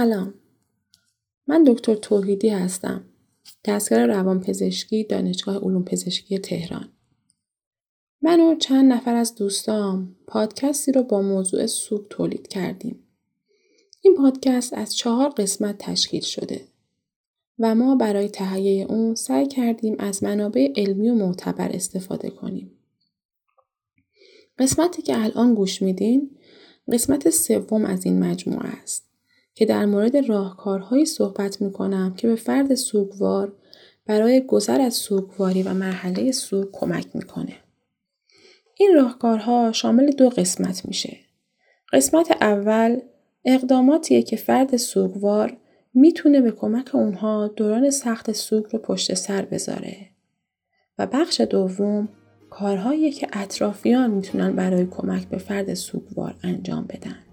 سلام. من دکتر توحیدی هستم. دستگاه روانپزشکی دانشگاه علوم پزشکی تهران. من و چند نفر از دوستام پادکستی رو با موضوع سوگ تولید کردیم. این پادکست از چهار قسمت تشکیل شده و ما برای تهیه اون سعی کردیم از منابع علمی و معتبر استفاده کنیم. قسمتی که الان گوش میدین قسمت سوم از این مجموعه است که در مورد راهکارهایی صحبت می کنم که به فرد سوگوار برای گذر از سوگواری و مرحله سوگ کمک می‌کنه. این راهکارها شامل دو قسمت میشه. قسمت اول اقداماتیه که فرد سوگوار می‌تونه به کمک اونها دوران سخت سوگ رو پشت سر بذاره. و بخش دوم کارهایی که اطرافیان می‌تونن برای کمک به فرد سوگوار انجام بدن.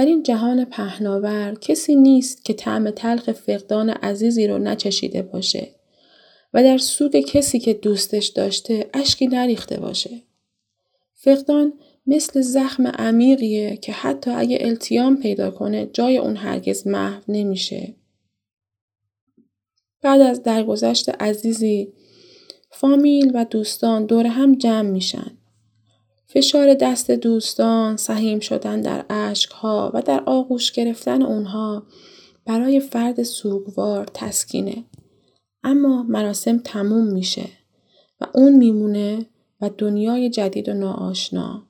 در این جهان پهناور کسی نیست که طعم تلخ فقدان عزیزی رو نچشیده باشه و در سوگ کسی که دوستش داشته اشکی نریخته باشه. فقدان مثل زخم عمیقیه که حتی اگه التیام پیدا کنه جای اون هرگز محو نمیشه. بعد از درگذشت عزیزی فامیل و دوستان دور هم جمع میشن. فشار دست دوستان، سهیم شدن در ها و در آغوش گرفتن اونها برای فرد سوگوار تسکینه. اما مراسم تموم میشه و اون میمونه و دنیای جدید و ناآشنا.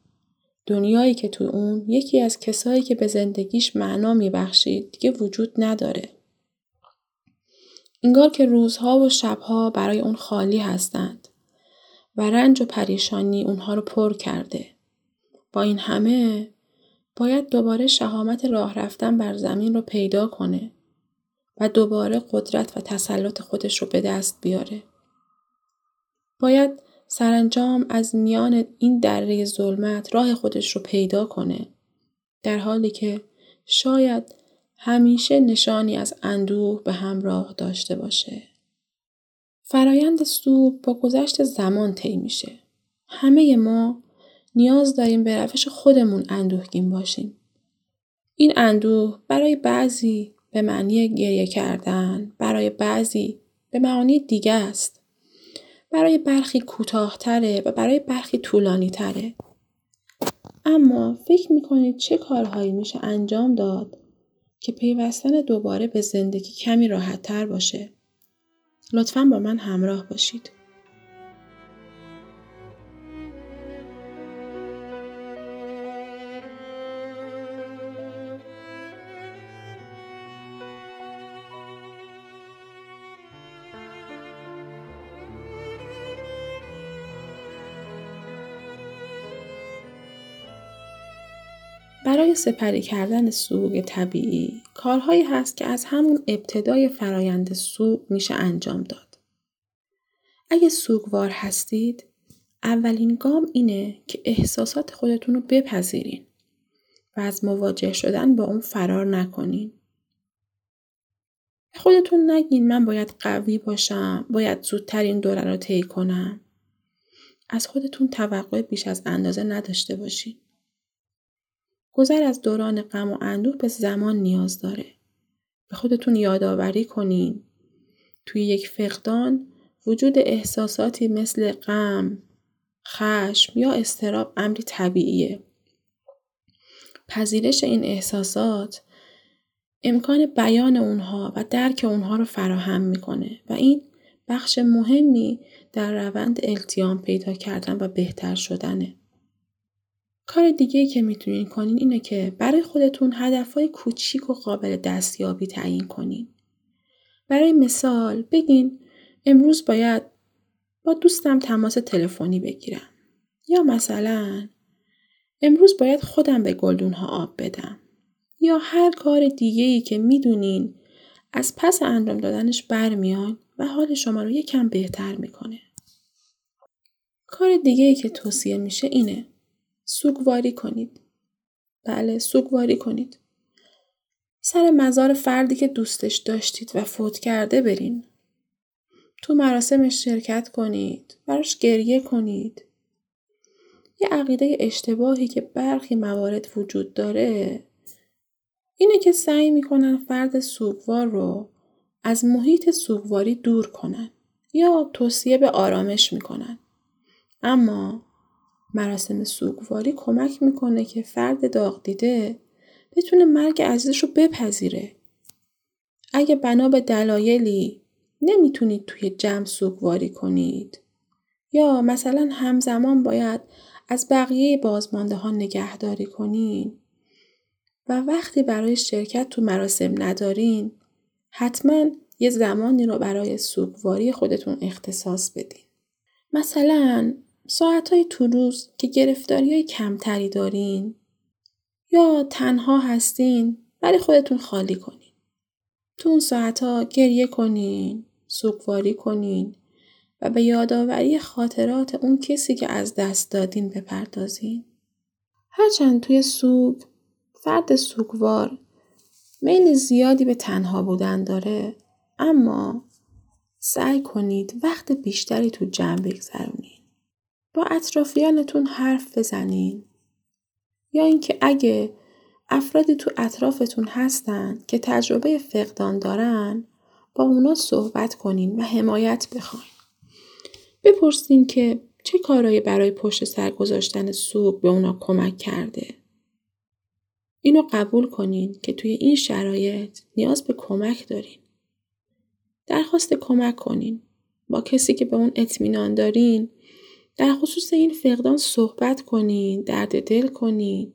دنیایی که تو اون یکی از کسایی که به زندگیش معنا میبخشید دیگه وجود نداره. انگار که روزها و شبها برای اون خالی هستند. و رنج و پریشانی اونها رو پر کرده. با این همه باید دوباره شهامت راه رفتن بر زمین رو پیدا کنه و دوباره قدرت و تسلط خودش رو به دست بیاره. باید سرانجام از میان این دره ظلمت راه خودش رو پیدا کنه در حالی که شاید همیشه نشانی از اندوه به همراه داشته باشه. فرایند سوگ با گذشت زمان طی میشه. همه ما نیاز داریم به روش خودمون اندوهگین باشیم. این اندوه برای بعضی به معنی گریه کردن، برای بعضی به معنی دیگه است. برای برخی کوتاهتره و برای برخی طولانی تره. اما فکر می‌کنید چه کارهایی میشه انجام داد که پیوستن دوباره به زندگی کمی راحت تر باشه؟ لطفا با من همراه باشید. برای سپری کردن سوگ طبیعی کارهایی هست که از همون ابتدای فرایند سوگ میشه انجام داد. اگه سوگوار هستید اولین گام اینه که احساسات خودتون رو بپذیرین و از مواجه شدن با اون فرار نکنین. خودتون نگین من باید قوی باشم، باید زودتر این دوره رو طی کنم. از خودتون توقع بیش از اندازه نداشته باشین. گذر از دوران غم و اندوه به زمان نیاز داره. به خودتون یادآوری کنین. توی یک فقدان وجود احساساتی مثل غم، خشم یا استراب امری طبیعیه. پذیرش این احساسات امکان بیان اونها و درک اونها رو فراهم می‌کنه و این بخش مهمی در روند التیام پیدا کردن و بهتر شدنه. کار دیگه که می‌تونین کنین اینه که برای خودتون هدفهای کوچیک و قابل دستیابی تعیین کنین. برای مثال بگین امروز باید با دوستم تماس تلفنی بگیرم. یا مثلا امروز باید خودم به گلدون ها آب بدم. یا هر کار دیگه ای که می‌دونین از پس انجام دادنش برمیان و حال شما رو یکم بهتر می‌کنه. کار دیگه ای که توصیه میشه اینه. سوگواری کنید. بله سوگواری کنید. سر مزار فردی که دوستش داشتید و فوت کرده برین. تو مراسمش شرکت کنید. براش گریه کنید. یه عقیده اشتباهی که برخی موارد وجود داره اینه که سعی می‌کنن فرد سوگوار رو از محیط سوگواری دور کنن یا توصیه به آرامش می‌کنن. اما مراسم سوگواری کمک می‌کنه که فرد داغ دیده بتونه مرگ عزیزش رو بپذیره. اگه بنا به دلایلی نمی‌تونید توی جمع سوگواری کنید یا مثلا همزمان باید از بقیه بازمانده ها نگهداری کنین و وقتی برای شرکت تو مراسم ندارین حتما یه زمانی رو برای سوگواری خودتون اختصاص بدین. مثلا ساعتهای تو روز که گرفتاری های کمتری دارین یا تنها هستین ولی خودتون خالی کنین. تو اون ساعتها گریه کنین، سوگواری کنین و به یادآوری خاطرات اون کسی که از دست دادین بپردازین. هرچند توی سوگ فرد سوگوار میل زیادی به تنها بودن داره اما سعی کنید وقت بیشتری تو جمع بگذرونید. با اطرافیانتون حرف بزنین یا اینکه اگه افرادی تو اطرافتون هستن که تجربه فقدان دارن با اونا صحبت کنین و حمایت بخواین. بپرسین که چه کارهایی برای پشت سر گذاشتن سوگ به اونا کمک کرده. اینو قبول کنین که توی این شرایط نیاز به کمک دارین. درخواست کمک کنین. با کسی که به اون اطمینان دارین در خصوص این فقدان صحبت کنین، درد دل کنین،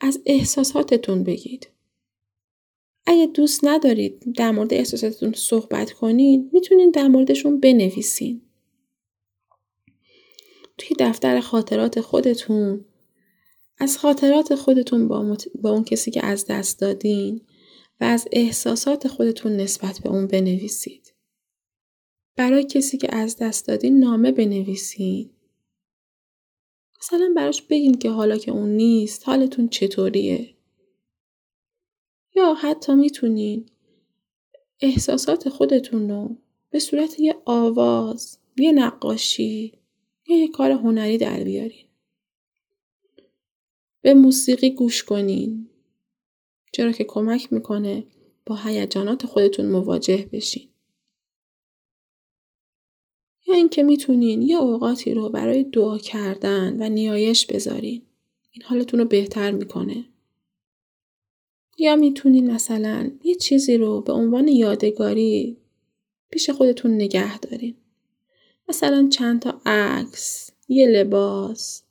از احساساتتون بگید. اگه دوست ندارید در مورد احساساتتون صحبت کنین، می‌تونین در موردشون بنویسین. توی دفتر خاطرات خودتون از خاطرات خودتون با, با اون کسی که از دست دادین و از احساسات خودتون نسبت به اون بنویسید. برای کسی که از دست دادین نامه بنویسین. مثلا براش بگین که حالا که اون نیست حالتون چطوریه. یا حتی می‌تونین احساسات خودتون رو به صورت یه آواز، یه نقاشی یا یه کار هنری در بیارین. به موسیقی گوش کنین. چرا که کمک می‌کنه با هیجانات خودتون مواجه بشین. اینکه می‌تونین یه اوقاتی رو برای دعا کردن و نیایش بذارین. این حالتون رو بهتر می‌کنه. یا می‌تونین مثلا یه چیزی رو به عنوان یادگاری پیش خودتون نگه دارین. مثلا چند تا عکس، یه لباس،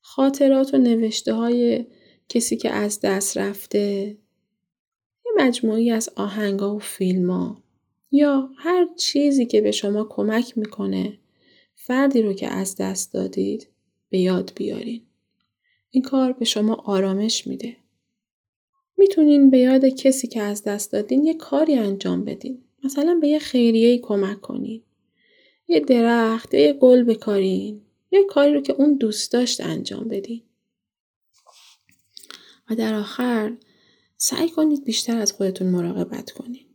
خاطرات و نوشته های کسی که از دست رفته، یه مجموعی از آهنگا و فیلم ها. یا هر چیزی که به شما کمک می‌کنه فردی رو که از دست دادید به یاد بیارین. این کار به شما آرامش میده. می‌تونین به یاد کسی که از دست دادین یه کاری انجام بدین. مثلا به یه خیریه کمک کنین. یه درخت یا یه گل بکارین. یه کاری رو که اون دوست داشت انجام بدین. و در آخر سعی کنید بیشتر از خودتون مراقبت کنید.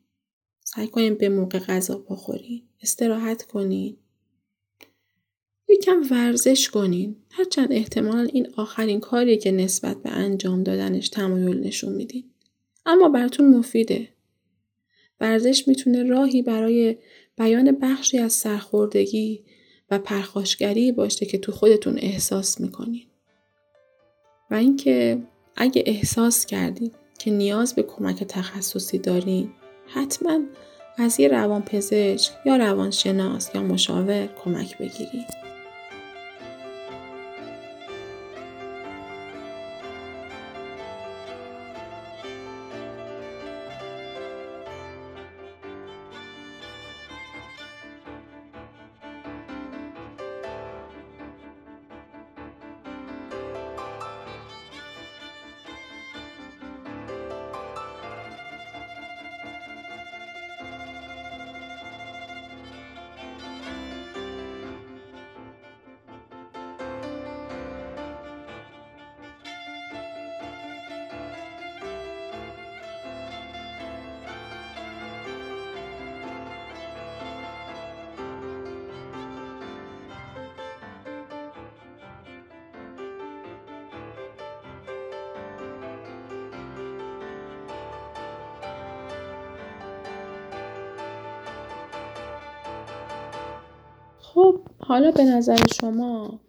سعی کنید به موقع غذا بخورین. استراحت کنین. یکم ورزش کنین. هرچند احتمال این آخرین کاری که نسبت به انجام دادنش تمایل نشون میدین. اما براتون مفیده. ورزش می‌تونه راهی برای بیان بخشی از سرخوردگی و پرخاشگری باشه که تو خودتون احساس می‌کنین. و اینکه اگه احساس کردید که نیاز به کمک تخصصی دارین حتما از یه روانپزشک یا روانشناس یا مشاور کمک بگیرید. خب حالا به نظر شما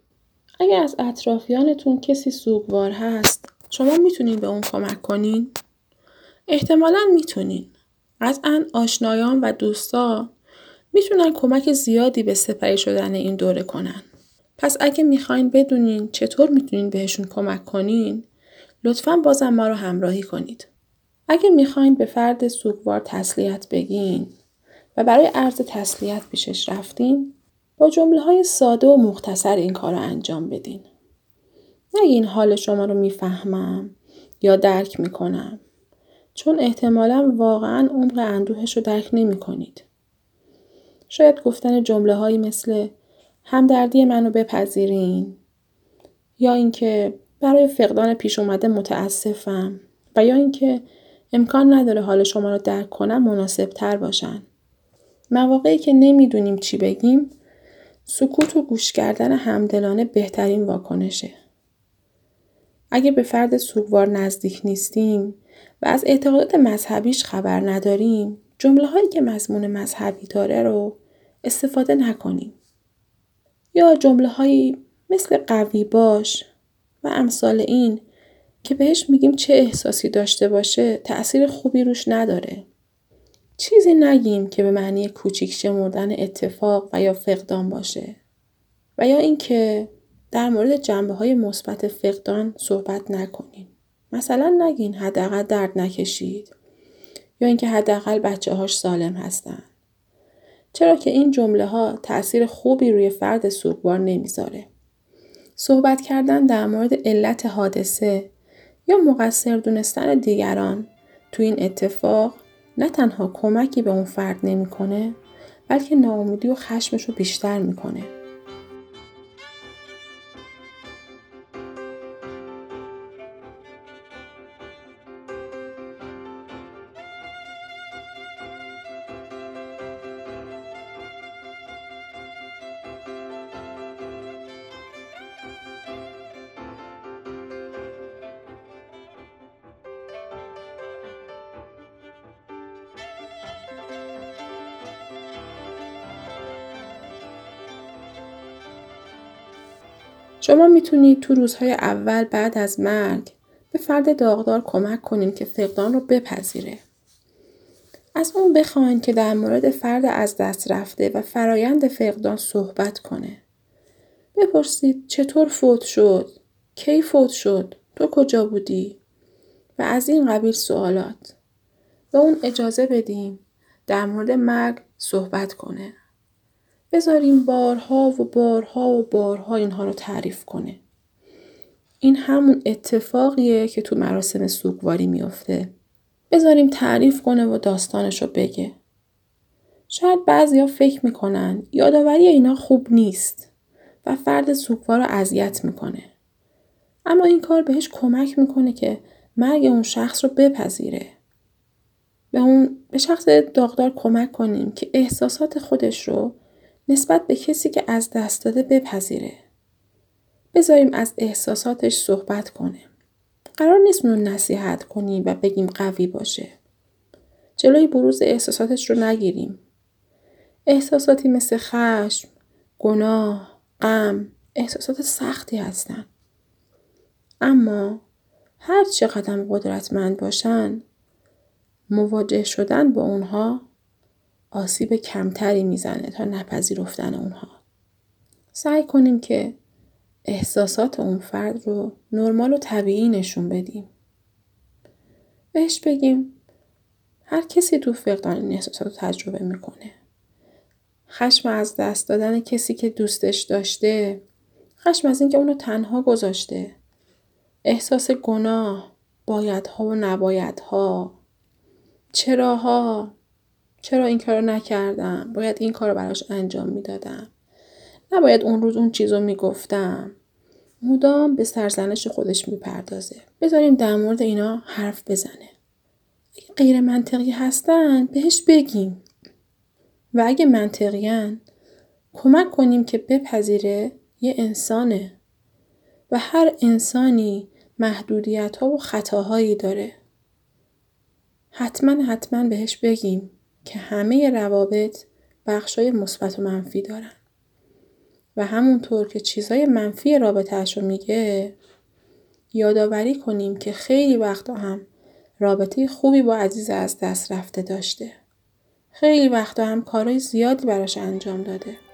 اگر از اطرافیانتون کسی سوگوار هست شما می‌تونین به اون کمک کنین؟ احتمالا می‌تونین. قطعا آشنایان و دوستا می‌تونن کمک زیادی به سپری شدن این دوره کنن. پس اگه می‌خواین بدونین چطور می‌تونین بهشون کمک کنین لطفا بازم ما رو همراهی کنید. اگه می‌خواین به فرد سوگوار تسلیت بگین و برای عرض تسلیت پیشش رفتین با جمله های ساده و مختصر این کار رو انجام بدین. نگین حال شما رو می‌فهمم یا درک می‌کنم چون احتمالا واقعا عمق اندوهش رو درک نمی کنید. شاید گفتن جمله هایی مثل همدردی منو بپذیرین یا اینکه برای فقدان پیش اومده متاسفم و یا اینکه امکان نداره حال شما رو درک کنم مناسب تر باشن. مواقعی که نمی‌دونیم چی بگیم سکوت و گوش کردن همدلانه بهترین واکنشه. اگه به فرد سوگوار نزدیک نیستیم و از اعتقادات مذهبیش خبر نداریم جمله هایی که مضمون مذهبی داره رو استفاده نکنیم. یا جمله هایی مثل قوی باش و امثال این که بهش میگیم چه احساسی داشته باشه تأثیر خوبی روش نداره. چیزی نگیم که به معنی کوچیک شمردن اتفاق و یا فقدان باشه و یا اینکه در مورد جنبه های مثبت فقدان صحبت نکنیم. مثلا نگین حداقل درد نکشید یا اینکه حداقل بچه هاش سالم هستن. چرا که این جمله ها تاثیر خوبی روی فرد سوگوار نمی‌ذاره. صحبت کردن در مورد علت حادثه یا مقصر دونستن دیگران تو این اتفاق نه تنها کمکی به اون فرد نمی‌کنه بلکه ناامیدی و خشمش رو بیشتر می‌کنه. شما می‌تونید تو روزهای اول بعد از مرگ به فرد داغدار کمک کنیم که فقدان رو بپذیره. از اون بخواین که در مورد فرد از دست رفته و فرایند فقدان صحبت کنه. بپرسید چطور فوت شد؟ کی فوت شد؟ تو کجا بودی؟ و از این قبیل سوالات. به اون اجازه بدیم در مورد مرگ صحبت کنه. بذاریم بارها و بارها و بارها اینها رو تعریف کنه. این همون اتفاقیه که تو مراسم سوگواری میافته. بذاریم تعریف کنه و داستانش رو بگه. شاید بعضیا فکر می‌کنن یادآوری اینا خوب نیست و فرد سوگوار رو اذیت می‌کنه. اما این کار بهش کمک می‌کنه که مرگ اون شخص رو بپذیره. به اون به شخص داغدار کمک کنیم که احساسات خودش رو نسبت به کسی که از دست داده بپذیره. بذاریم از احساساتش صحبت کنه. قرار نیست اون نصیحت کنیم و بگیم قوی باشه. جلوی بروز احساساتش رو نگیریم. احساساتی مثل خشم، گناه، غم، احساسات سختی هستن. اما هر چه قدم قدرتمند باشن مواجه شدن با اونها آسیب کمتری می‌زنه تا نپذیرفتن اونها. سعی کنیم که احساسات اون فرد رو نرمال و طبیعی نشون بدیم. بهش بگیم هر کسی تو فقدان این احساسات رو تجربه می‌کنه. خشم از دست دادن کسی که دوستش داشته، خشم از اینکه اونو تنها گذاشته، احساس گناه، بایدها و نبایدها، چراها، چرا این کارو نکردم؟ باید این کارو براش انجام می‌دادم. نباید اون روز اون چیزو می‌گفتم. مدام به سرزنش خودش می‌پردازه. بذاریم در مورد اینا حرف بزنه. اگه غیر منطقی هستن بهش بگیم. و اگه منطقیان کمک کنیم که بپذیره یه انسانه. و هر انسانی محدودیت ها و خطاهایی داره. حتما حتما بهش بگیم. که همه روابط بخشای مثبت و منفی دارن. و همونطور که چیزای منفی رابطهش رو میگه یادآوری کنیم که خیلی وقتا هم رابطه خوبی با عزیز از دست رفته داشته. خیلی وقتا هم کارهای زیادی براش انجام داده.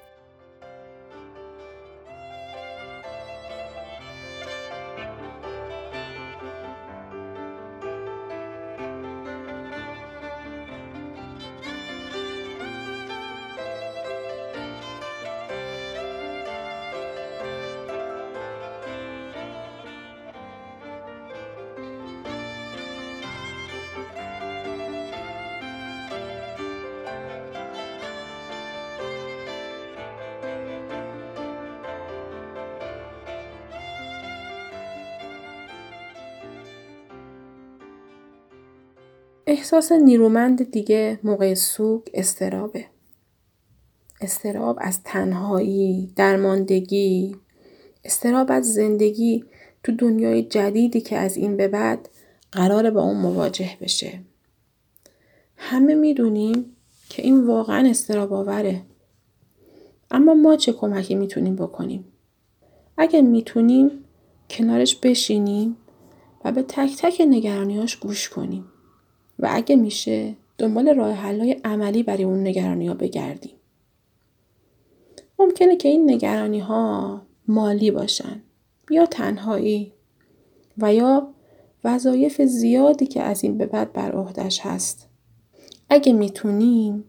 احساس نیرومند دیگه موقع سوگ استرابه. استراب از تنهایی، درماندگی، استراب از زندگی تو دنیای جدیدی که از این به بعد قراره با اون مواجه بشه. همه می‌دونیم که این واقعا استراب آوره. اما ما چه کمکی می‌تونیم بکنیم؟ اگه می‌تونیم کنارش بشینیم و به تک تک نگرانیاش گوش کنیم. و اگه میشه دنبال راه حلای عملی برای اون نگرانی ها بگردیم. ممکنه که این نگرانی ها مالی باشن یا تنهایی و یا وظایف زیادی که از این به بعد بر عهدش هست. اگه می‌تونیم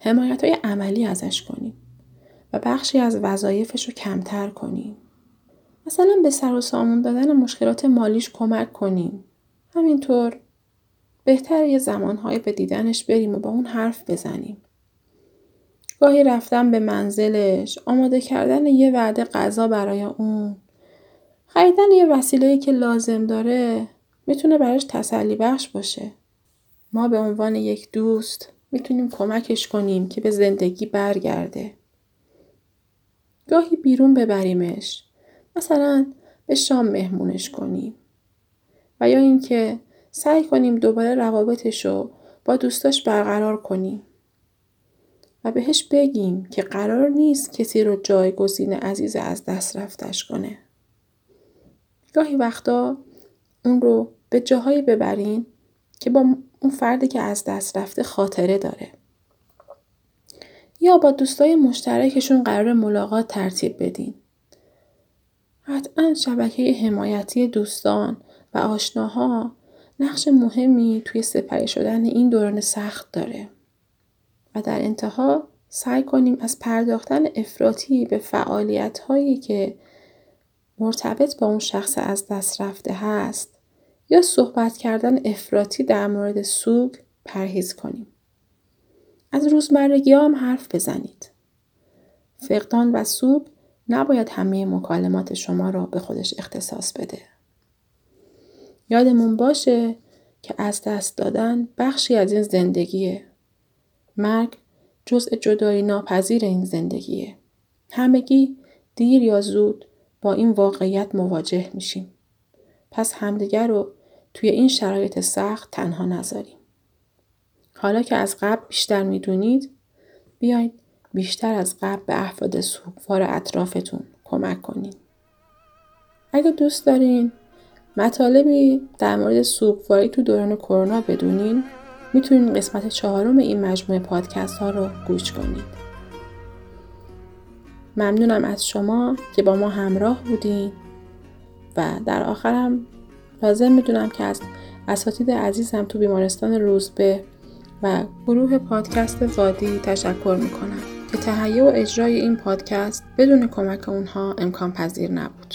حمایت های عملی ازش کنیم و بخشی از وظایفش رو کمتر کنیم. مثلا به سر و سامون دادن مشکلات مالیش کمک کنیم. همینطور بهتر یه زمانهایی به دیدنش بریم و با اون حرف بزنیم. گاهی رفتن به منزلش، آماده کردن یه وعده غذا برای اون، خریدن یه وسیله‌ای که لازم داره می‌تونه براش تسلی بخش باشه. ما به عنوان یک دوست می‌تونیم کمکش کنیم که به زندگی برگرده. گاهی بیرون ببریمش. مثلا به شام مهمونش کنیم. و یا اینکه سعی کنیم دوباره روابطش رو با دوستاش برقرار کنیم. و بهش بگیم که قرار نیست کسی رو جایگزین عزیز از دست رفتش کنه. گاهی وقتا اون رو به جاهایی ببرین که با اون فردی که از دست رفته خاطره داره. یا با دوستای مشترکشون قرار ملاقات ترتیب بدین. قطعا شبکه حمایتی دوستان و آشناها نقش مهمی توی سپری شدن این دوران سخت داره. و در انتها سعی کنیم از پرداختن افراطی به فعالیت هایی که مرتبط با اون شخص از دست رفته هست یا صحبت کردن افراطی در مورد سوگ پرهیز کنیم. از روزمرگی هم حرف بزنید. فقدان و سوگ نباید همه مکالمات شما را به خودش اختصاص بده. یادمون باشه که از دست دادن بخشی از این زندگیه. مرگ جزء جدایی ناپذیر این زندگیه. همگی دیر یا زود با این واقعیت مواجه میشیم. پس همدیگر رو توی این شرایط سخت تنها نذاریم. حالا که از قبل بیشتر می‌دونید بیاید بیشتر از قبل به افراد سوگوار اطرافتون کمک کنید. اگه دوست دارین مطالبی در مورد سوگواری تو دوران کرونا بدونین می‌تونین قسمت چهارم این مجموعه پادکست ها رو گوش کنید. ممنونم از شما که با ما همراه بودین و در آخرم لازم می‌دونم که از اساتید عزیزم تو بیمارستان روزبه و گروه پادکست وادی تشکر می‌کنم که تهیه و اجرای این پادکست بدون کمک اونها امکان پذیر نبود.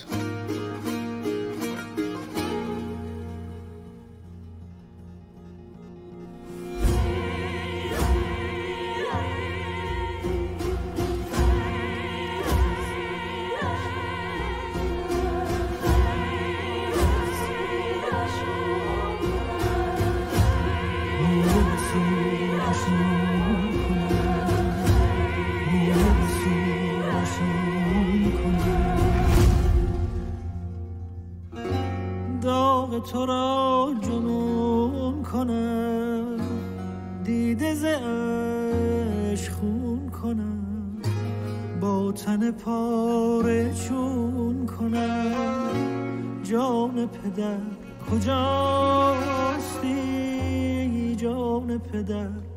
تو را جنون کنم دیده ز خون کنم با تن پاره چون کنم. جان پدر کجاستی؟ جان پدر